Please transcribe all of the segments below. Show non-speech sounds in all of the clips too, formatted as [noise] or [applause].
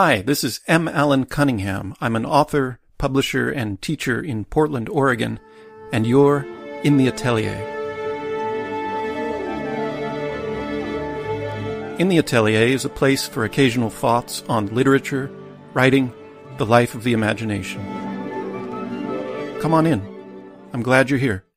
Hi, this is M. Allen Cunningham. I'm an author, publisher, and teacher in Portland, Oregon, and you're in the Atelier. In the Atelier is a place for occasional thoughts on literature, writing, the life of the imagination. Come on in. I'm glad you're here.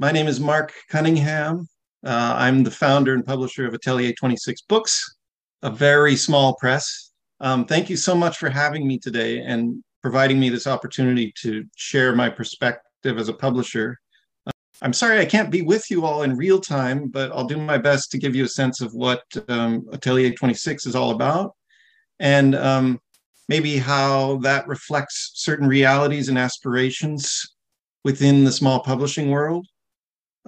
My name is Mark Cunningham. Uh, I'm the founder and publisher of Atelier 26 Books, a very small press. Um, thank you so much for having me today and providing me this opportunity to share my perspective as a publisher. Uh, I'm sorry I can't be with you all in real time, but I'll do my best to give you a sense of what um, Atelier 26 is all about and um, maybe how that reflects certain realities and aspirations within the small publishing world.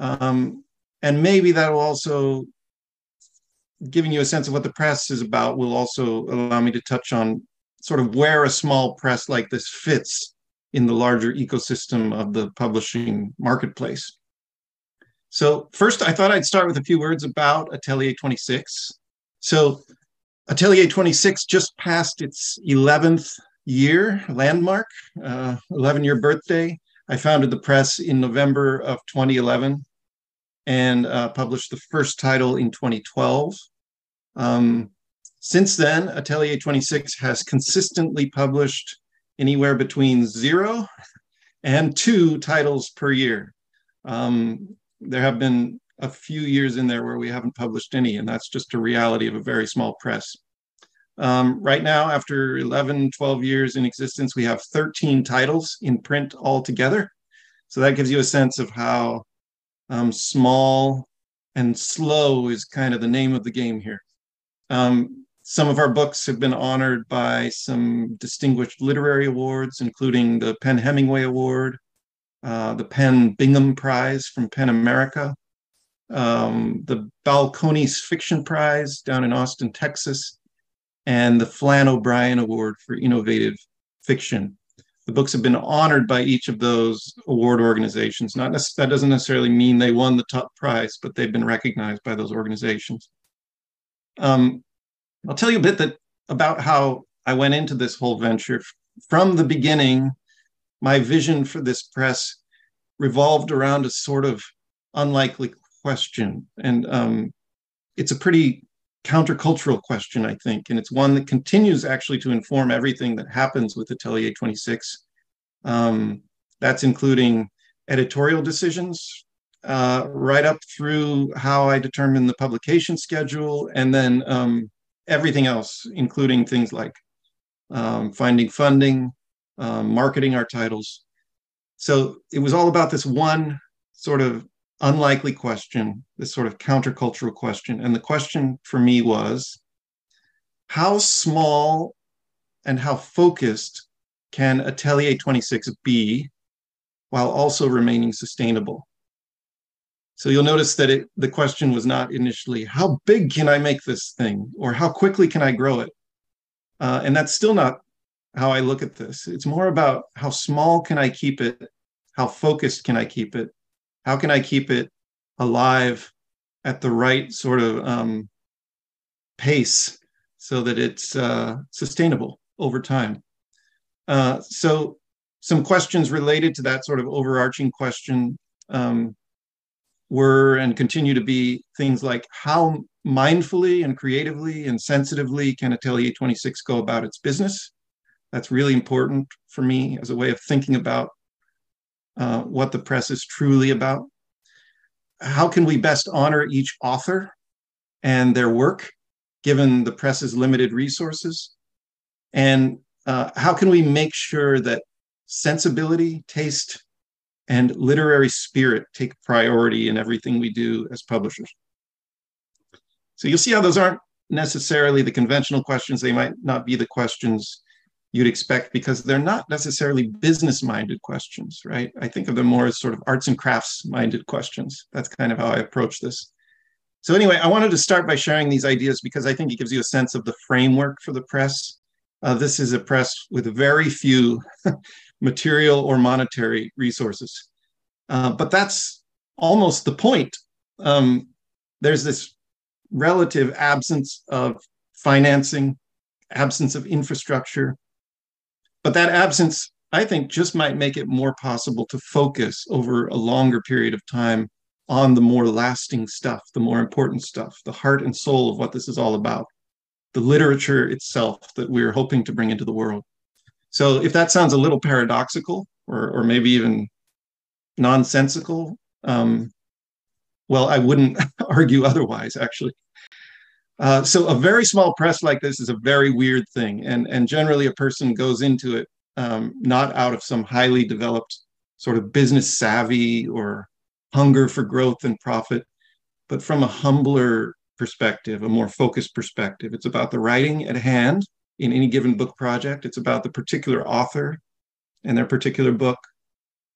Um, and maybe that will also, giving you a sense of what the press is about, will also allow me to touch on sort of where a small press like this fits in the larger ecosystem of the publishing marketplace. So, first, I thought I'd start with a few words about Atelier 26. So, Atelier 26 just passed its 11th year landmark, uh, 11 year birthday. I founded the press in November of 2011 and uh, published the first title in 2012. Um, since then, Atelier 26 has consistently published anywhere between zero and two titles per year. Um, there have been a few years in there where we haven't published any, and that's just a reality of a very small press. Um, right now, after 11, 12 years in existence, we have 13 titles in print altogether. So that gives you a sense of how um, small and slow is kind of the name of the game here. Um, some of our books have been honored by some distinguished literary awards, including the PEN Hemingway Award, uh, the PEN Bingham Prize from PEN America, um, the Balcones Fiction Prize down in Austin, Texas, and the Flann O'Brien Award for Innovative Fiction. The books have been honored by each of those award organizations. Not that doesn't necessarily mean they won the top prize, but they've been recognized by those organizations. Um, I'll tell you a bit that about how I went into this whole venture. From the beginning, my vision for this press revolved around a sort of unlikely question, and um, it's a pretty countercultural question, I think, and it's one that continues actually to inform everything that happens with Atelier 26. Um, that's including editorial decisions, uh, right up through how I determine the publication schedule, and then um, everything else, including things like um, finding funding, um, marketing our titles. So it was all about this one sort of unlikely question, this sort of countercultural question. And the question for me was how small and how focused can Atelier 26 be while also remaining sustainable? So you'll notice that it, the question was not initially, how big can I make this thing? Or how quickly can I grow it? Uh, and that's still not how I look at this. It's more about how small can I keep it? How focused can I keep it? How can I keep it alive at the right sort of um, pace so that it's uh, sustainable over time? Uh, so, some questions related to that sort of overarching question um, were and continue to be things like how mindfully and creatively and sensitively can Atelier 26 go about its business? That's really important for me as a way of thinking about uh, what the press is truly about. How can we best honor each author and their work, given the press's limited resources? And uh, how can we make sure that sensibility, taste, and literary spirit take priority in everything we do as publishers? So you'll see how those aren't necessarily the conventional questions. They might not be the questions you'd expect because they're not necessarily business minded questions, right? I think of them more as sort of arts and crafts minded questions. That's kind of how I approach this. So anyway, I wanted to start by sharing these ideas because I think it gives you a sense of the framework for the press. Uh, this is a press with very few [laughs] material or monetary resources. Uh, but that's almost the point. Um, there's this relative absence of financing, absence of infrastructure. But that absence, I think, just might make it more possible to focus over a longer period of time on the more lasting stuff, the more important stuff, the heart and soul of what this is all about, the literature itself that we're hoping to bring into the world. So if that sounds a little paradoxical or, or maybe even nonsensical, um, well, I wouldn't [laughs] argue otherwise, actually. Uh, so a very small press like this is a very weird thing, and and generally a person goes into it um, not out of some highly developed sort of business savvy or hunger for growth and profit, but from a humbler perspective, a more focused perspective. It's about the writing at hand in any given book project. It's about the particular author and their particular book.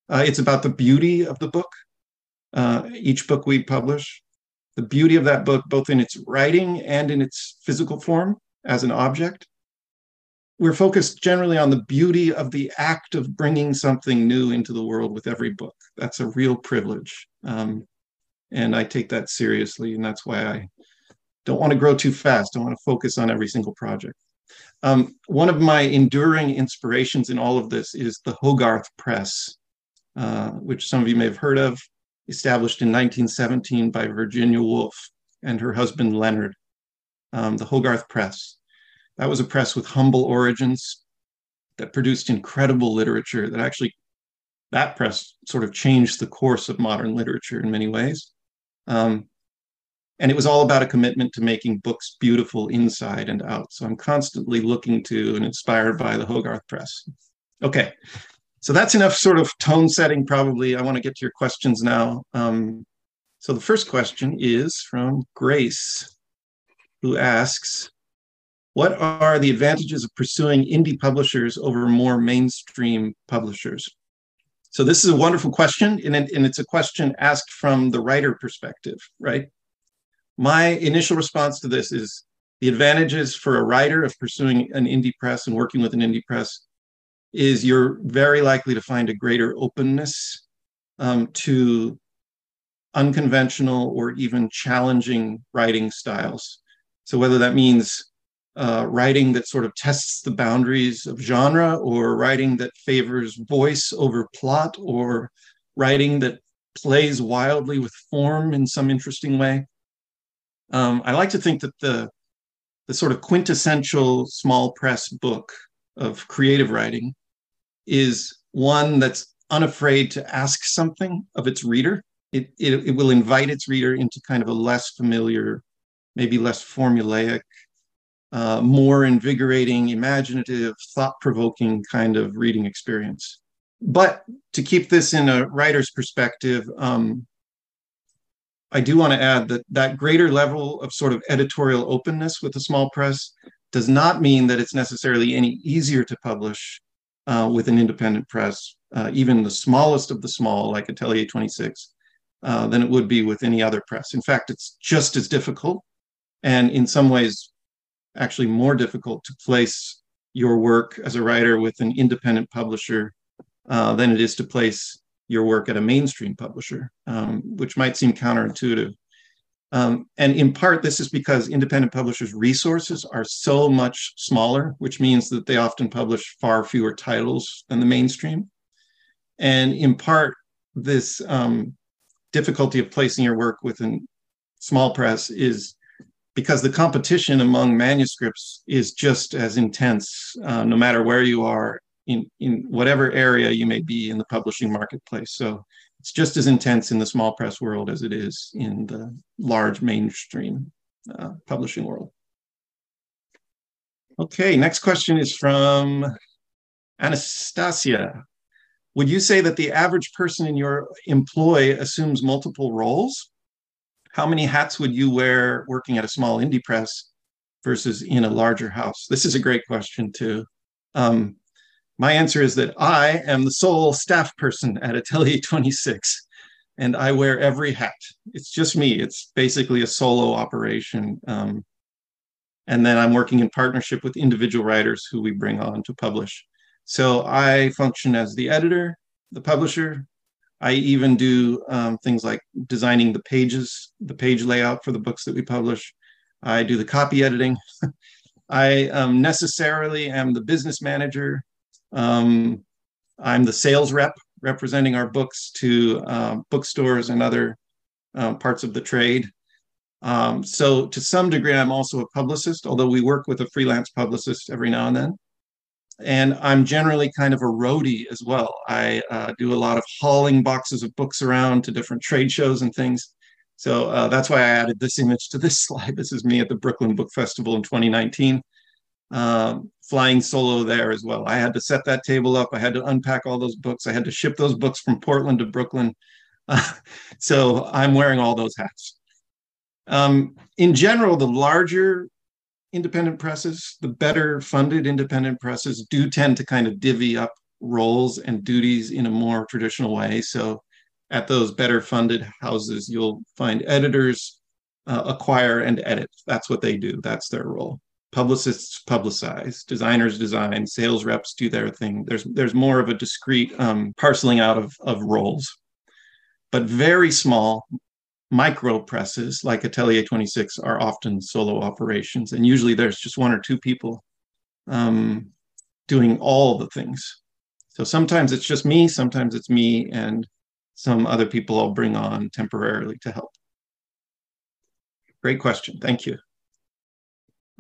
Uh, it's about the beauty of the book, uh, each book we publish, the beauty of that book, both in its writing and in its physical form as an object. We're focused generally on the beauty of the act of bringing something new into the world with every book. That's a real privilege. Um, and I take that seriously. And that's why I don't want to grow too fast. I want to focus on every single project. Um, one of my enduring inspirations in all of this is the Hogarth Press, uh, which some of you may have heard of established in 1917 by Virginia Woolf and her husband Leonard, um, the Hogarth Press. That was a press with humble origins that produced incredible literature that actually, that press sort of changed the course of modern literature in many ways. Um, and it was all about a commitment to making books beautiful inside and out. So I'm constantly looking to and inspired by the Hogarth Press. Okay, so that's enough sort of tone setting, probably. I want to get to your questions now. Um, so the first question is from Grace, who asks, what are the advantages of pursuing indie publishers over more mainstream publishers? So this is a wonderful question, and, and it's a question asked from the writer perspective, right? My initial response to this is the advantages for a writer of pursuing an indie press and working with an indie press is you're very likely to find a greater openness um, to unconventional or even challenging writing styles. So, whether that means uh, writing that sort of tests the boundaries of genre, or writing that favors voice over plot, or writing that plays wildly with form in some interesting way. Um, I like to think that the the sort of quintessential small press book of creative writing is one that's unafraid to ask something of its reader. It, it, it will invite its reader into kind of a less familiar, maybe less formulaic, uh, more invigorating, imaginative, thought provoking kind of reading experience. But to keep this in a writer's perspective, um, I do want to add that that greater level of sort of editorial openness with a small press does not mean that it's necessarily any easier to publish uh, with an independent press, uh, even the smallest of the small, like Atelier 26, uh, than it would be with any other press. In fact, it's just as difficult, and in some ways, actually more difficult to place your work as a writer with an independent publisher uh, than it is to place your work at a mainstream publisher, um, which might seem counterintuitive. Um, and in part, this is because independent publishers' resources are so much smaller, which means that they often publish far fewer titles than the mainstream. And in part, this um, difficulty of placing your work with a small press is because the competition among manuscripts is just as intense, uh, no matter where you are in, in whatever area you may be in the publishing marketplace. So it's just as intense in the small press world as it is in the large mainstream uh, publishing world. Okay, next question is from Anastasia. Would you say that the average person in your employ assumes multiple roles? How many hats would you wear working at a small indie press versus in a larger house? This is a great question, too. Um, my answer is that I am the sole staff person at Atelier 26. and I wear every hat. It's just me. It's basically a solo operation. Um, and then I'm working in partnership with individual writers who we bring on to publish. So I function as the editor, the publisher. I even do um, things like designing the pages, the page layout for the books that we publish. I do the copy editing. [laughs] I um, necessarily am the business manager. Um, I'm the sales rep representing our books to uh, bookstores and other uh, parts of the trade. Um, so to some degree, I'm also a publicist, although we work with a freelance publicist every now and then. And I'm generally kind of a roadie as well. I uh, do a lot of hauling boxes of books around to different trade shows and things. So uh, that's why I added this [laughs] image to this slide. This is me at the Brooklyn Book Festival in 2019, um, flying solo there as well. I had to set that table up. I had to unpack all those books. I had to ship those books from Portland to Brooklyn. Uh, [laughs] so I'm wearing all those hats. Um, in general, the larger independent presses, the better funded independent presses do tend to kind of divvy up roles and duties in a more traditional way. So at those better funded houses, you'll find editors uh, acquire and edit. That's what they do. That's their role. Publicists publicize, designers design, sales reps do their thing. There's there's more of a discrete um, parceling out of, of roles. But very small micro presses like Atelier 26 are often solo operations. And usually there's just one or two people um, doing all the things. So sometimes it's just me, sometimes it's me and some other people I'll bring on temporarily to help. Great question. Thank you.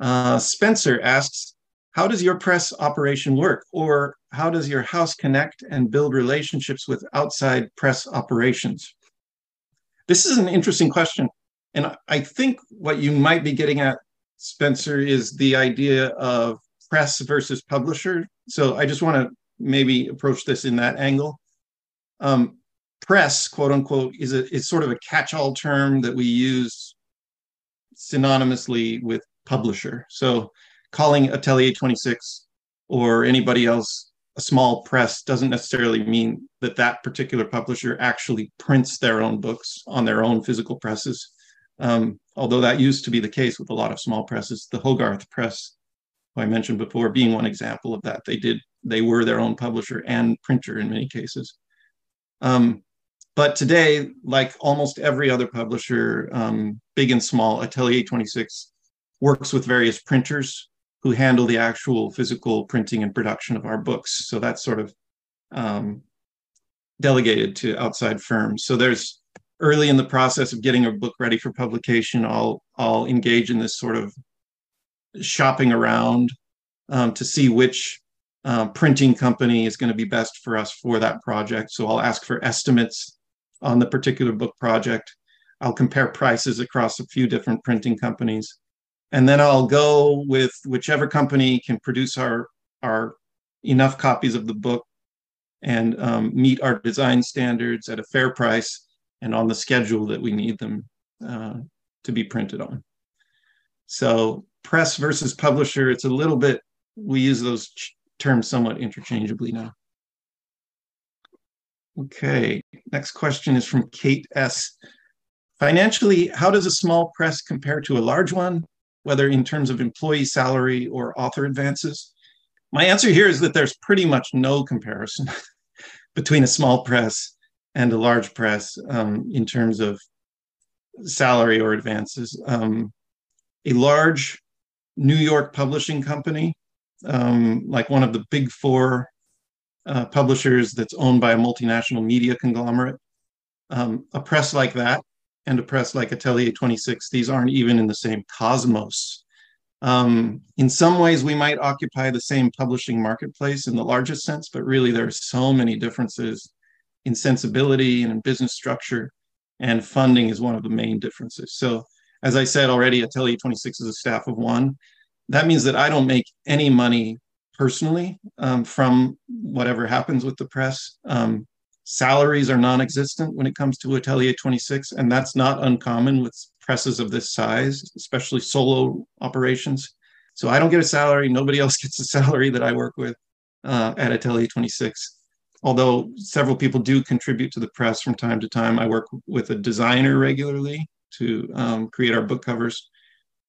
Uh, Spencer asks, how does your press operation work? Or how does your house connect and build relationships with outside press operations? This is an interesting question. And I think what you might be getting at, Spencer, is the idea of press versus publisher. So I just want to maybe approach this in that angle. Um, press, quote unquote, is a is sort of a catch-all term that we use synonymously with publisher. So calling Atelier 26 or anybody else a small press doesn't necessarily mean that that particular publisher actually prints their own books on their own physical presses. Um, although that used to be the case with a lot of small presses, the Hogarth Press, who I mentioned before, being one example of that. They did they were their own publisher and printer in many cases. Um, but today, like almost every other publisher, um, big and small, Atelier 26 works with various printers who handle the actual physical printing and production of our books. So that's sort of um, delegated to outside firms. So there's early in the process of getting a book ready for publication, I'll I'll engage in this sort of shopping around um, to see which uh, printing company is going to be best for us for that project. So I'll ask for estimates on the particular book project. I'll compare prices across a few different printing companies. And then I'll go with whichever company can produce our, our enough copies of the book and um, meet our design standards at a fair price and on the schedule that we need them uh, to be printed on. So press versus publisher, it's a little bit, we use those terms somewhat interchangeably now. Okay, next question is from Kate S. Financially, how does a small press compare to a large one, whether in terms of employee salary or author advances? My answer here is that there's pretty much no comparison [laughs] between a small press and a large press um, in terms of salary or advances. Um, a large New York publishing company, um, like one of the big four uh, publishers that's owned by a multinational media conglomerate. Um, a press like that and a press like Atelier 26, these aren't even in the same cosmos. Um, in some ways, we might occupy the same publishing marketplace in the largest sense, but really there are so many differences in sensibility and in business structure, and funding is one of the main differences. So, as I said already, Atelier 26 is a staff of one. That means that I don't make any money personally um, from whatever happens with the press. Um, salaries are non-existent when it comes to Atelier 26, and that's not uncommon with presses of this size, especially solo operations. So I don't get a salary. Nobody [laughs] else gets a salary that I work with uh, at Atelier 26. although several people do contribute to the press from time to time. I work with a designer regularly to um, create our book covers,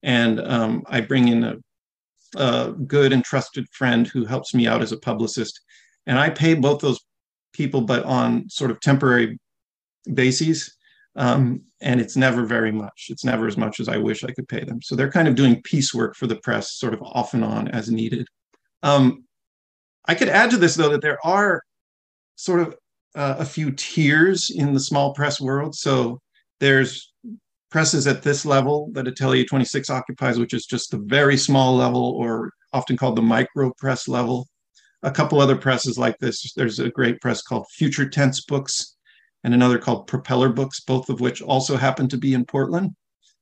and um, I bring in a, a, good and trusted friend who helps me out as a publicist, and I pay both those people, but on sort of temporary bases. Um, and it's never very much. It's never as much as I wish I could pay them. So they're kind of doing piecework for the press, sort of off and on as needed. Um, I could add to this, though, that there are sort of uh, a few tiers in the small press world. So there's presses at this level that Atelier 26 occupies, which is just the very small level, or often called the micro press level. A couple other presses like this. There's a great press called Future Tense Books and another called Propeller Books, both of which also happen to be in Portland.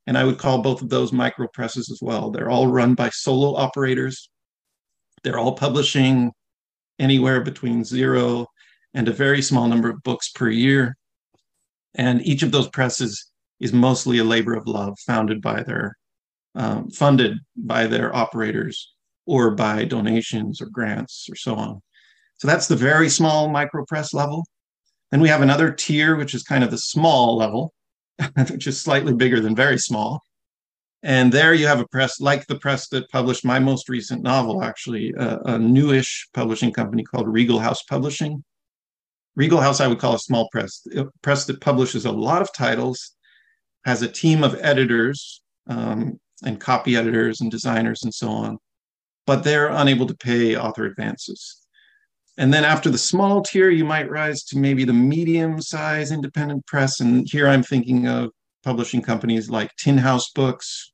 And I would call both of those micro presses as well. They're all run by solo operators. They're all publishing anywhere between zero and a very small number of books per year. And each of those presses is mostly a labor of love founded by their, um, funded by their operators or by donations or grants or so on. So that's the very small micro press level. Then we have another tier, which is kind of the small level, [laughs] which is slightly bigger than very small. And there you have a press like the press that published my most recent novel, actually, a, a newish publishing company called Regal House Publishing. Regal House, I would call a small press, a press that publishes a lot of titles, has a team of editors um, and copy editors and designers and so on, but they're unable to pay author advances. And then after the small tier, you might rise to maybe the medium size independent press. And here I'm thinking of publishing companies like Tin House Books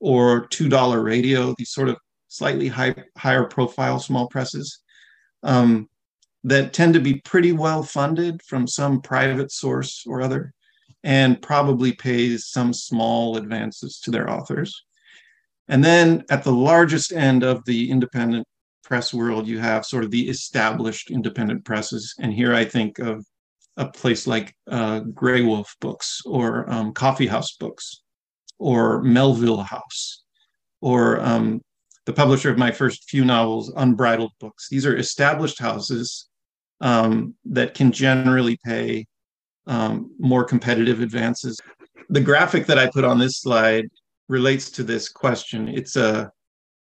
or Two Dollar Radio, these sort of slightly high, higher profile small presses um, that tend to be pretty well funded from some private source or other and probably pays some small advances to their authors. And then at the largest end of the independent press world, you have sort of the established independent presses. And here I think of a place like uh, Graywolf Books or um, Coffee House Books or Melville House or um, the publisher of my first few novels, Unbridled Books. These are established houses um, that can generally pay um, more competitive advances. The graphic that I put on this slide relates to this question. It's a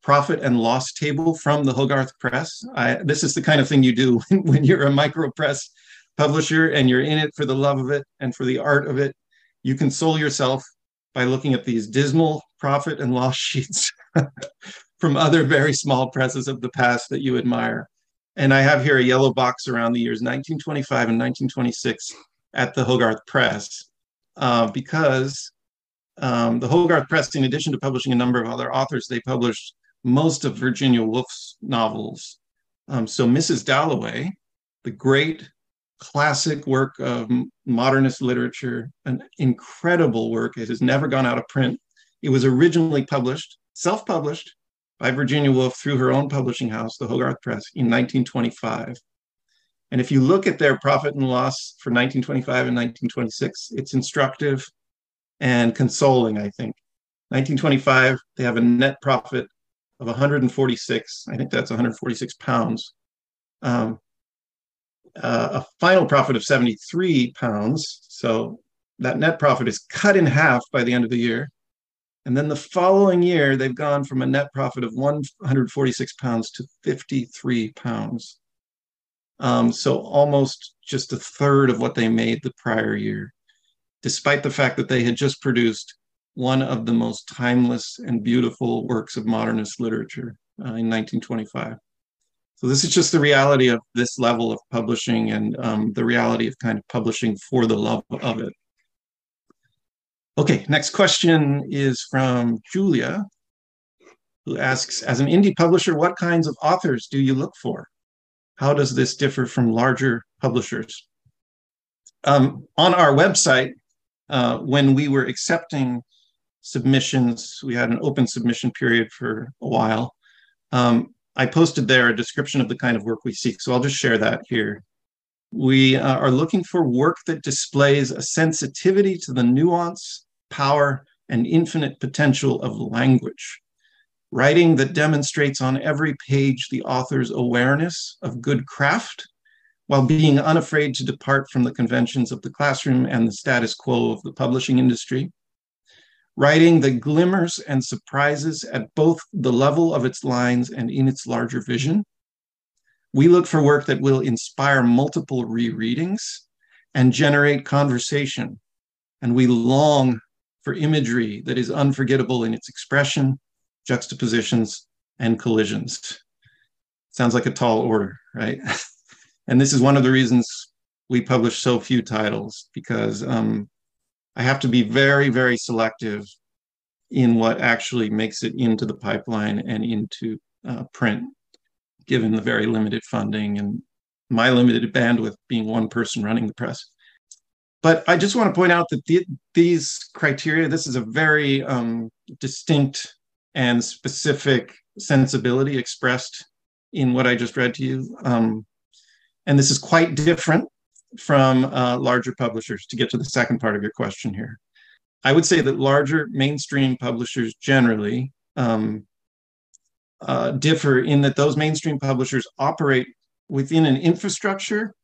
profit and loss table from the Hogarth Press. I, this is the kind of thing you do [laughs] when you're a micro press publisher and you're in it for the love of it and for the art of it, you console yourself by looking at these dismal profit and loss [laughs] sheets [laughs] from other very small presses of the past that you admire. And I have here a yellow box around the years 1925 and 1926 at the Hogarth Press uh, because um, the Hogarth Press, in addition to publishing a number of other authors, they published most of Virginia Woolf's novels. Um, so Mrs. Dalloway, the great classic work of modernist literature, an incredible work. It has never gone out of print. It was originally published, self published by Virginia Woolf through her own publishing house, the Hogarth Press, in 1925. And if you look at their profit and loss for 1925 and 1926, it's instructive and consoling, I think. 1925, they have a net profit of 146. I think that's 146 pounds. Um, uh, a final profit of 73 pounds. So that net profit is cut in half by the end of the year. And then the following year, they've gone from a net profit of 146 pounds to 53 pounds. Um, so almost just a third of what they made the prior year, despite the fact that they had just produced one of the most timeless and beautiful works of modernist literature uh, in 1925. So this is just the reality of this level of publishing and um, the reality of kind of publishing for the love of it. Okay, next question is from Julia, who asks, as an indie publisher, what kinds of authors do you look for? How does this differ from larger publishers? Um, on our website, uh, when we were accepting submissions, we had an open submission period for a while. Um, I posted there a description of the kind of work we seek, so I'll just share that here. We uh, are looking for work that displays a sensitivity to the nuance, power, and infinite potential of language. Writing that demonstrates on every page the author's awareness of good craft, while being unafraid to depart from the conventions of the classroom and the status quo of the publishing industry. Writing that glimmers and surprises at both the level of its lines and in its larger vision. We look for work that will inspire multiple rereadings and generate conversation. And we long for imagery that is unforgettable in its expression, juxtapositions, and collisions. Sounds like a tall order, right? [laughs] and this is one of the reasons we publish so few titles because um, I have to be very, very selective in what actually makes it into the pipeline and into uh, print, given the very limited funding and my limited bandwidth being one person running the press. But I just want to point out that the, these criteria, this is a very um, distinct and specific sensibility expressed in what I just read to you. Um, and this is quite different from uh, larger publishers to get to the second part of your question here. I would say that larger mainstream publishers generally um, uh, differ in that those mainstream publishers operate within an infrastructure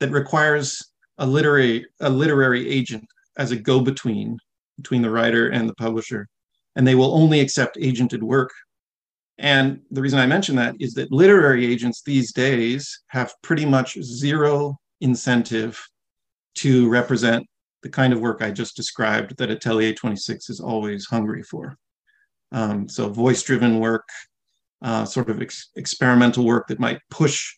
that requires a literary a literary agent as a go-between between the writer and the publisher, and they will only accept agented work and the reason I mention that is that literary agents these days have pretty much zero incentive to represent the kind of work I just described that Atelier 26 is always hungry for. Um, so, voice driven work, uh, sort of ex- experimental work that might push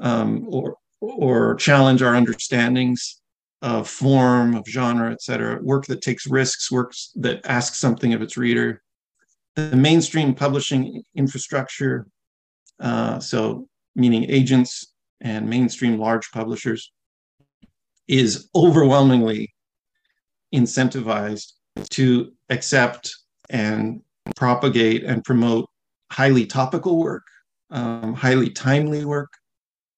um, or, or challenge our understandings of form, of genre, et cetera, work that takes risks, works that asks something of its reader the mainstream publishing infrastructure, uh, so meaning agents and mainstream large publishers, is overwhelmingly incentivized to accept and propagate and promote highly topical work, um, highly timely work,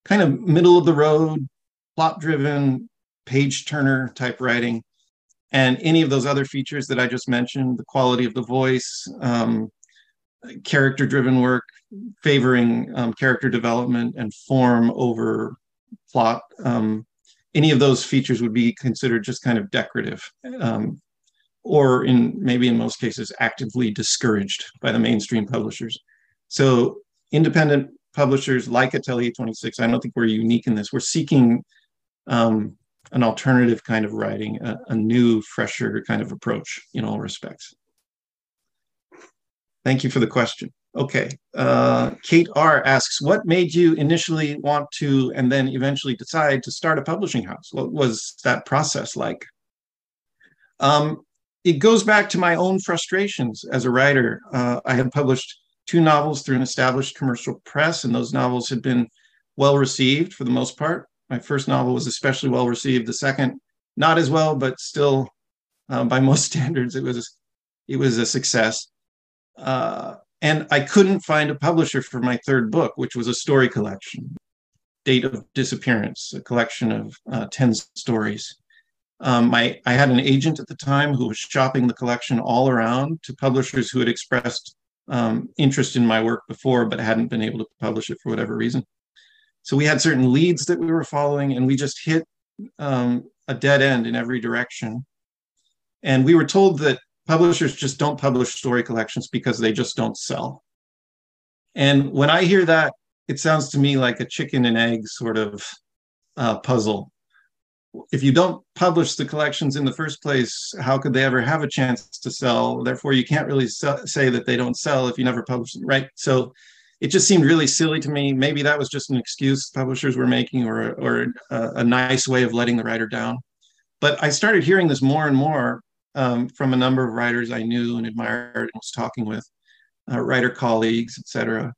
kind of middle of the road, plot driven, page turner type writing and any of those other features that I just mentioned, the quality of the voice, um, character driven work, favoring um, character development and form over plot, um, any of those features would be considered just kind of decorative. Um, or in maybe in most cases actively discouraged by the mainstream publishers. So independent publishers like Atelier 26, I don't think we're unique in this. We're seeking um, an alternative kind of writing, a, a new, fresher kind of approach in all respects. Thank you for the question. Okay, uh, Kate R asks, what made you initially want to and then eventually decide to start a publishing house? What was that process like? Um, it goes back to my own frustrations as a writer. Uh, I had published two novels through an established commercial press, and those novels had been well received for the most part. My first novel was especially well received. The second, not as well, but still, uh, by [laughs] most standards, it was it was a success. Uh, and I couldn't find a publisher for my third book, which was a story collection, Date of Disappearance, a collection of uh, ten stories. Um, my, I had an agent at the time who was shopping the collection all around to publishers who had expressed um, interest in my work before, but hadn't been able to publish it for whatever reason. So we had certain leads that we were following, and we just hit um, a dead end in every direction. And we were told that publishers just don't publish story collections because they just don't sell. And when I hear that, it sounds to me like a chicken and egg sort of uh, puzzle. If you don't publish the collections in the first place, how could they ever have a chance to sell? Therefore, you can't really say that they don't sell if you never publish them, right? So it just seemed really silly to me. Maybe that was just an excuse publishers were making or, or a, a nice way of letting the writer down. But I started hearing this more and more um, from a number of writers I knew and admired and was talking with, uh, writer colleagues, etc.,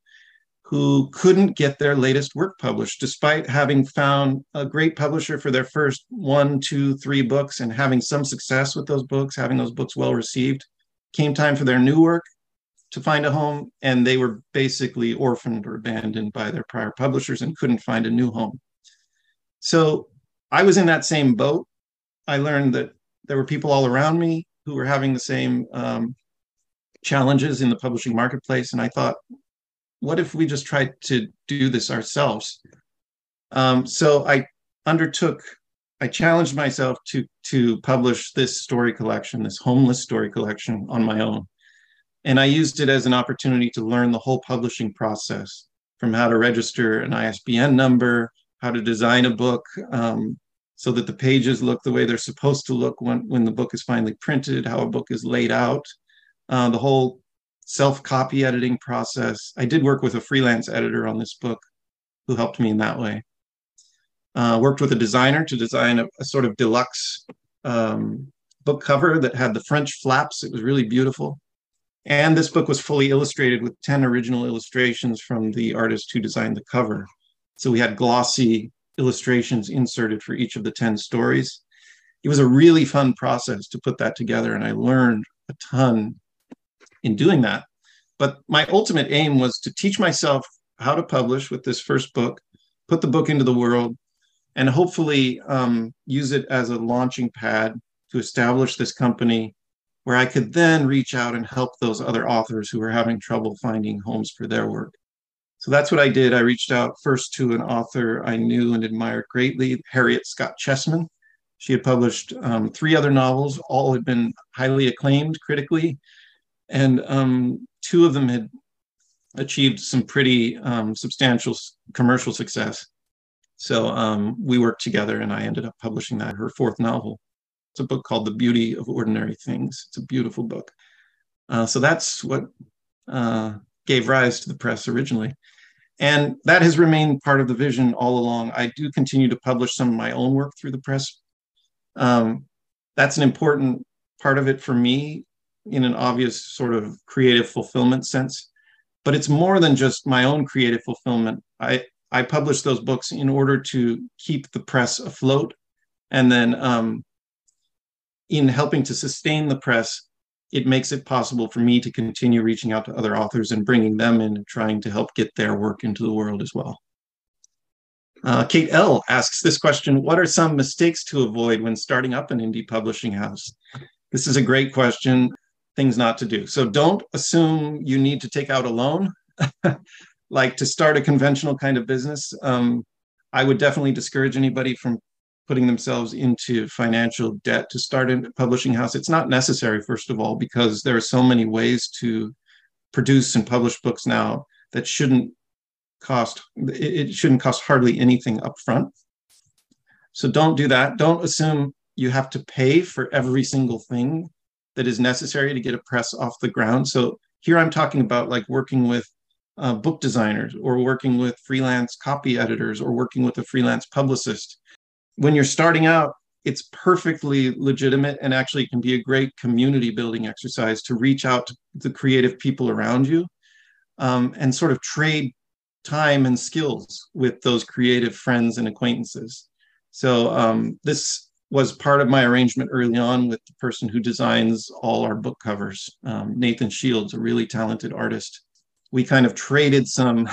who couldn't get their latest work published despite having found a great publisher for their first one, two, three books and having some success with those books, having those books well received. Came time for their new work to find a home, and they were basically orphaned or abandoned by their prior publishers and couldn't find a new home. So I was in that same boat. I learned that there were people all around me who were having the same um, challenges in the publishing marketplace. And I thought, what if we just tried to do this ourselves? Um, so I undertook, I challenged myself to to publish this story collection, this homeless story collection, on my own, and I used it as an opportunity to learn the whole publishing process, from how to register an ISBN number, how to design a book, um, so that the pages look the way they're supposed to look when, when the book is finally printed, how a book is laid out, uh, the whole self copy editing process. I did work with a freelance editor on this book who helped me in that way. Uh, worked with a designer to design a, a sort of deluxe um, book cover that had the French flaps. It was really beautiful. And this book was fully illustrated with 10 original illustrations from the artist who designed the cover. So we had glossy illustrations inserted for each of the 10 stories. It was a really fun process to put that together, and I learned a ton in doing that. But my ultimate aim was to teach myself how to publish with this first book, put the book into the world, and hopefully um, use it as a launching pad to establish this company where I could then reach out and help those other authors who were having trouble finding homes for their work. So that's what I did. I reached out first to an author I knew and admired greatly, Harriet Scott Chessman. She had published um, three other novels, all had been highly acclaimed critically, and um, two of them had achieved some pretty um, substantial commercial success. So um, we worked together, and I ended up publishing that, her fourth novel. It's a book called The Beauty of Ordinary Things. It's a beautiful book. Uh, so that's what uh, gave rise to the press originally. And that has remained part of the vision all along. I do continue to publish some of my own work through the press. Um, that's an important part of it for me in an obvious sort of creative fulfillment sense. But it's more than just my own creative fulfillment. I, I publish those books in order to keep the press afloat. And then um, in helping to sustain the press, it makes it possible for me to continue reaching out to other authors and bringing them in and trying to help get their work into the world as well. Uh, Kate L asks this question What are some mistakes to avoid when starting up an indie publishing house? This is a great question, things not to do. So don't assume you need to take out a loan, [laughs] like to start a conventional kind of business. Um, I would definitely discourage anybody from putting themselves into financial debt to start a publishing house. It's not necessary, first of all, because there are so many ways to produce and publish books now that shouldn't cost it shouldn't cost hardly anything up front. So don't do that. Don't assume you have to pay for every single thing that is necessary to get a press off the ground. So here I'm talking about like working with uh, book designers or working with freelance copy editors or working with a freelance publicist when you're starting out, it's perfectly legitimate and actually can be a great community building exercise to reach out to the creative people around you um, and sort of trade time and skills with those creative friends and acquaintances. So um, this was part of my arrangement early on with the person who designs all our book covers, um, Nathan Shields, a really talented artist. We kind of traded some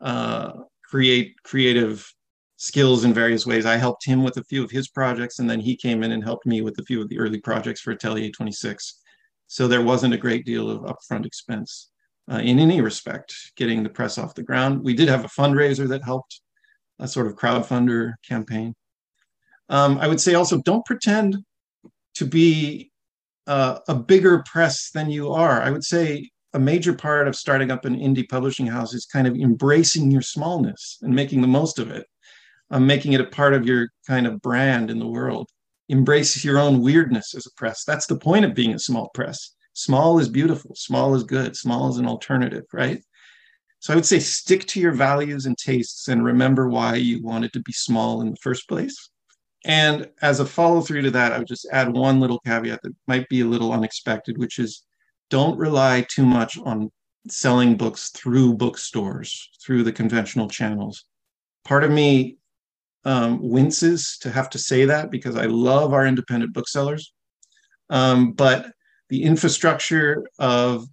uh, create creative skills in various ways. I helped him with a few of his projects, and then he came in and helped me with a few of the early projects for Atelier 26. So there wasn't a great deal of upfront expense uh, in any respect getting the press off the ground. We did have a fundraiser that helped, a sort of crowdfunder campaign. Um, I would say also don't pretend to be uh, a bigger press than you are. I would say a major part of starting up an indie publishing house is kind of embracing your smallness and making the most of it um, making it a part of your kind of brand in the world. Embrace your own weirdness as a press. That's the point of being a small press. Small is beautiful. Small is good. Small is an alternative, right? So I would say stick to your values and tastes and remember why you wanted to be small in the first place. And as a follow through to that, I would just add one little caveat that might be a little unexpected, which is don't rely too much on selling books through bookstores, through the conventional channels. Part of me um, winces to have to say that because I love our independent booksellers. Um, but the infrastructure of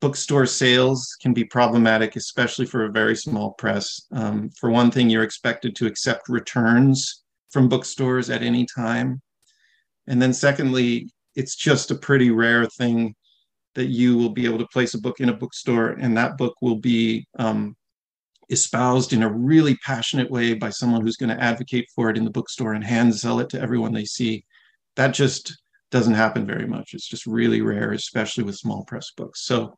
bookstore sales can be problematic, especially for a very small press. Um, for one thing, you're expected to accept returns from bookstores at any time. And then, secondly, it's just a pretty rare thing that you will be able to place a book in a bookstore and that book will be um, espoused in a really passionate way by someone who's going to advocate for it in the bookstore and hand sell it to everyone they see. That just doesn't happen very much. It's just really rare, especially with small press books. So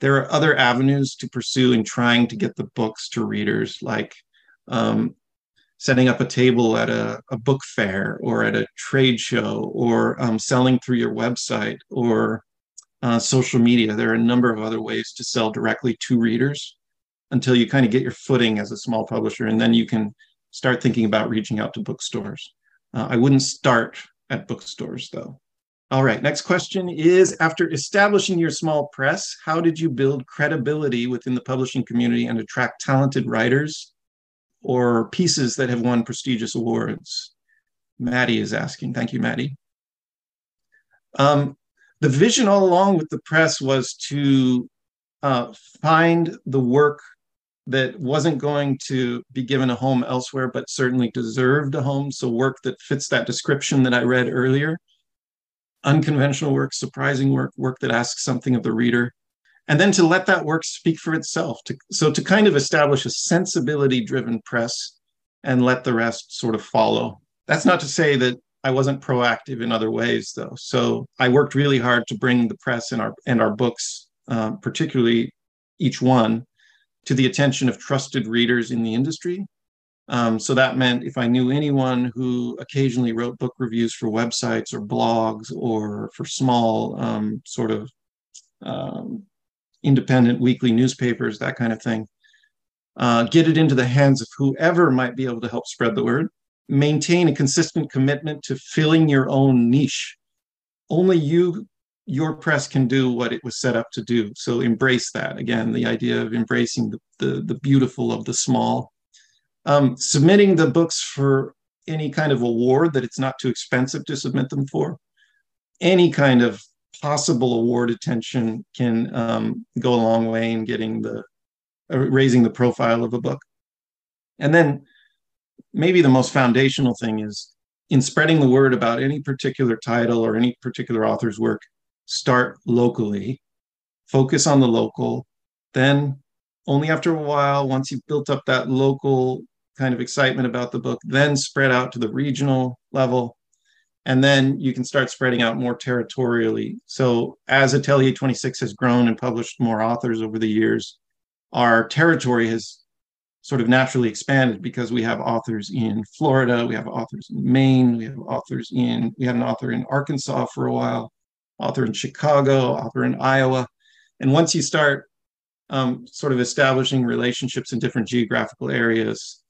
there are other avenues to pursue in trying to get the books to readers, like um, setting up a table at a, a, book fair or at a trade show or um, selling through your website or uh, social media. There are a number of other ways to sell directly to readers until you kind of get your footing as a small publisher, and then you can start thinking about reaching out to bookstores. Uh, I wouldn't start at bookstores though. All right, next question is After establishing your small press, how did you build credibility within the publishing community and attract talented writers or pieces that have won prestigious awards? Maddie is asking. Thank you, Maddie. Um, the vision all along with the press was to uh, find the work that wasn't going to be given a home elsewhere, but certainly deserved a home. So, work that fits that description that I read earlier unconventional work, surprising work, work that asks something of the reader, and then to let that work speak for itself. To, so to kind of establish a sensibility driven press and let the rest sort of follow. That's not to say that I wasn't proactive in other ways, though. So I worked really hard to bring the press and our and our books, uh, particularly each one, to the attention of trusted readers in the industry um, so that meant if I knew anyone who occasionally wrote book reviews for websites or blogs or for small um, sort of um, independent weekly newspapers, that kind of thing, uh, get it into the hands of whoever might be able to help spread the word. Maintain a consistent commitment to filling your own niche. Only you, your press can do what it was set up to do. So embrace that. Again, the idea of embracing the, the, the beautiful of the small um, submitting the books for any kind of award that it's not too expensive to submit them for. Any kind of possible award attention can um, go a long way in getting the uh, raising the profile of a book. And then maybe the most foundational thing is in spreading the word about any particular title or any particular author's work, start locally, focus on the local, then only after a while, once you've built up that local kind of excitement about the book, then spread out to the regional level. And then you can start spreading out more territorially. So, as Atelier 26 has grown and published more authors over the years, our territory has sort of naturally expanded because we have authors in Florida, we have authors in Maine, we have authors in, we had an author in Arkansas for a while, author in Chicago, author in Iowa. And once you start um, sort of establishing relationships in different geographical areas,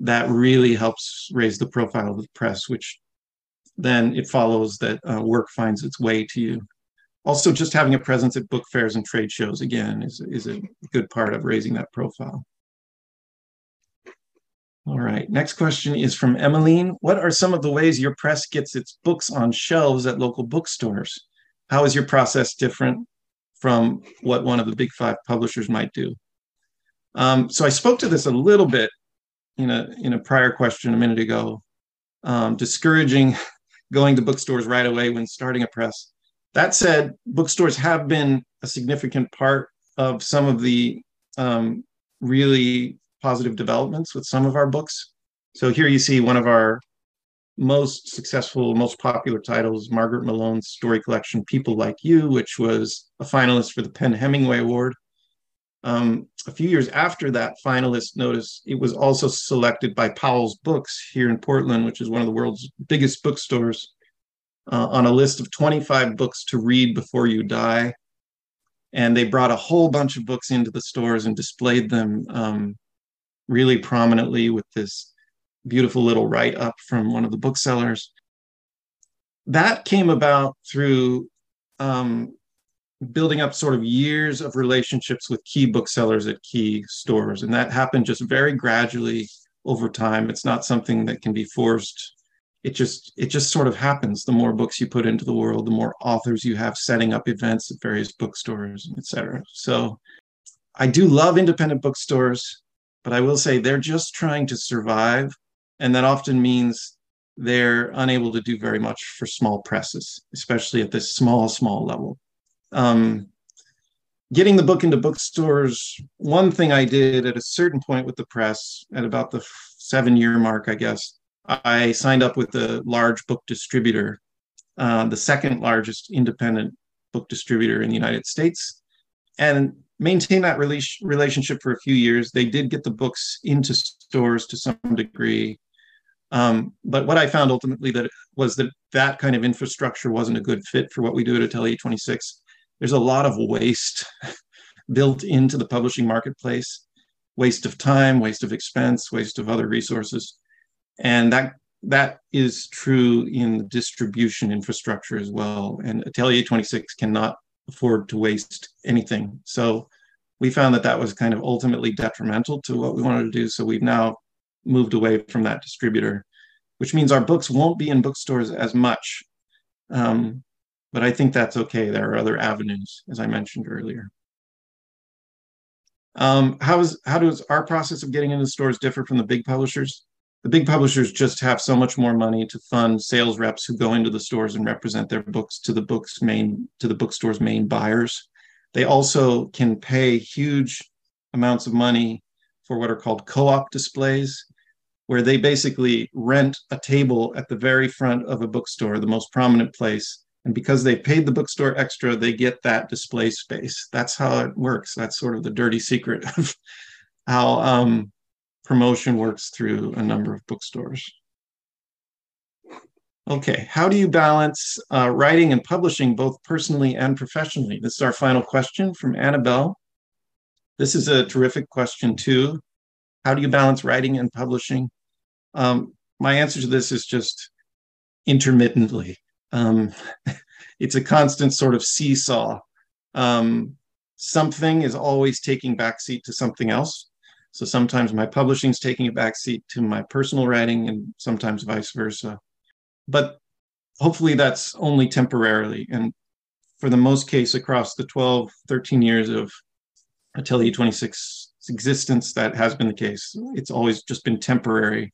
that really helps raise the profile of the press, which then it follows that uh, work finds its way to you. Also, just having a presence at book fairs and trade shows, again, is, is a good part of raising that profile. All right, next question is from Emmeline. What are some of the ways your press gets its books on shelves at local bookstores? How is your process different from what one of the big five publishers might do? Um, so I spoke to this a little bit in a in a prior question a minute ago, um, discouraging [laughs] going to bookstores right away when starting a press. That said, bookstores have been a significant part of some of the um, really positive developments with some of our books. So here you see one of our most successful, most popular titles, Margaret Malone's story collection, People Like You, which was a finalist for the PEN Hemingway Award um, a few years after that finalist notice, it was also selected by Powell's Books here in Portland, which is one of the world's biggest bookstores, uh, on a list of 25 books to read before you die. And they brought a whole bunch of books into the stores and displayed them um, really prominently with this beautiful little write up from one of the booksellers. That came about through um, building up sort of years of relationships with key booksellers at key stores. And that happened just very gradually over time. It's not something that can be forced. It just it just sort of happens. The more books you put into the world, the more authors you have setting up events at various bookstores, etc. So I do love independent bookstores, but I will say they're just trying to survive. And that often means they're unable to do very much for small presses, especially at this small, small level um, getting the book into bookstores, one thing I did at a certain point with the press, at about the seven year mark, I guess, I signed up with a large book distributor, uh, the second largest independent book distributor in the United States, and maintained that rela- relationship for a few years. They did get the books into stores to some degree. Um, but what I found ultimately that was that that kind of infrastructure wasn't a good fit for what we do at Atelier 26 there's a lot of waste [laughs] built into the publishing marketplace. Waste of time waste of expense waste of other resources. And that that is true in the distribution infrastructure as well. And atelier 26 cannot afford to waste anything. So we found that that was kind of ultimately detrimental to what we wanted to do. So we've now moved away from that distributor which means our books won't be in bookstores as much um, but I think that's okay. There are other avenues, as I mentioned earlier. Um, how is how does our process of getting into stores differ from the big publishers? The big publishers just have so much more money to fund sales reps who go into the stores and represent their books to the book's main to the bookstore's main buyers. They also can pay huge amounts of money for what are called co-op displays, where they basically rent a table at the very front of a bookstore, the most prominent place, and because they paid the bookstore extra, they get that display space. That's how it works. That's sort of the dirty secret of how um, promotion works through a number of bookstores. Okay, how do you balance uh, writing and publishing both personally and professionally? This is our final question from Annabelle. This is a terrific question too. How do you balance writing and publishing? Um, my answer to this is just intermittently. Um, [laughs] it's a constant sort of seesaw. Um, something is always taking backseat to something else. So sometimes my publishing is taking a backseat to my personal writing, and sometimes vice versa. But hopefully that's only temporarily. And for the most case, across the 12, 13 years of Atelier 26 existence, that has been the case. It's always just been temporary.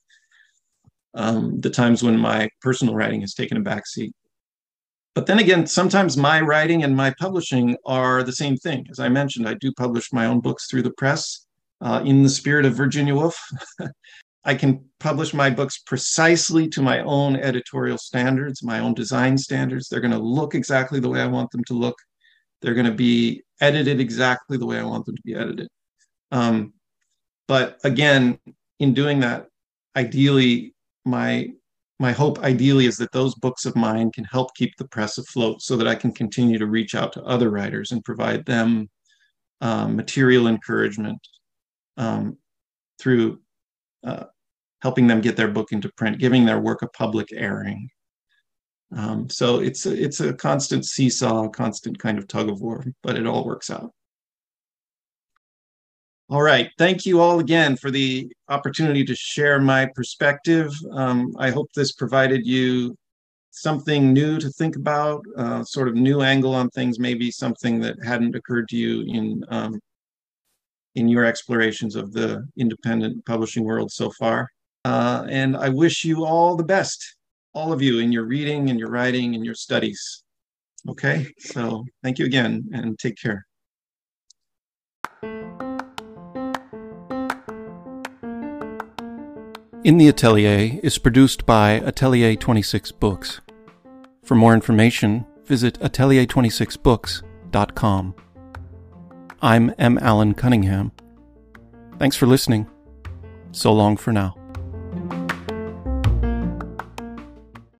Um, the times when my personal writing has taken a backseat. But then again, sometimes my writing and my publishing are the same thing. As I mentioned, I do publish my own books through the press uh, in the spirit of Virginia Woolf. [laughs] I can publish my books precisely to my own editorial standards, my own design standards. They're going to look exactly the way I want them to look. They're going to be edited exactly the way I want them to be edited. Um, but again, in doing that, ideally, my my hope ideally is that those books of mine can help keep the press afloat so that I can continue to reach out to other writers and provide them um, material encouragement um, through uh, helping them get their book into print, giving their work a public airing. Um, so it's a, it's a constant seesaw, constant kind of tug of war, but it all works out. All right. Thank you all again for the opportunity to share my perspective. Um, I hope this provided you something new to think about, uh, sort of new angle on things, maybe something that hadn't occurred to you in um, in your explorations of the independent publishing world so far. Uh, and I wish you all the best, all of you, in your reading, and your writing, and your studies. Okay. So thank you again, and take care. In the Atelier is produced by Atelier 26 Books. For more information, visit atelier26books.com. I'm M. Allen Cunningham. Thanks for listening. So long for now.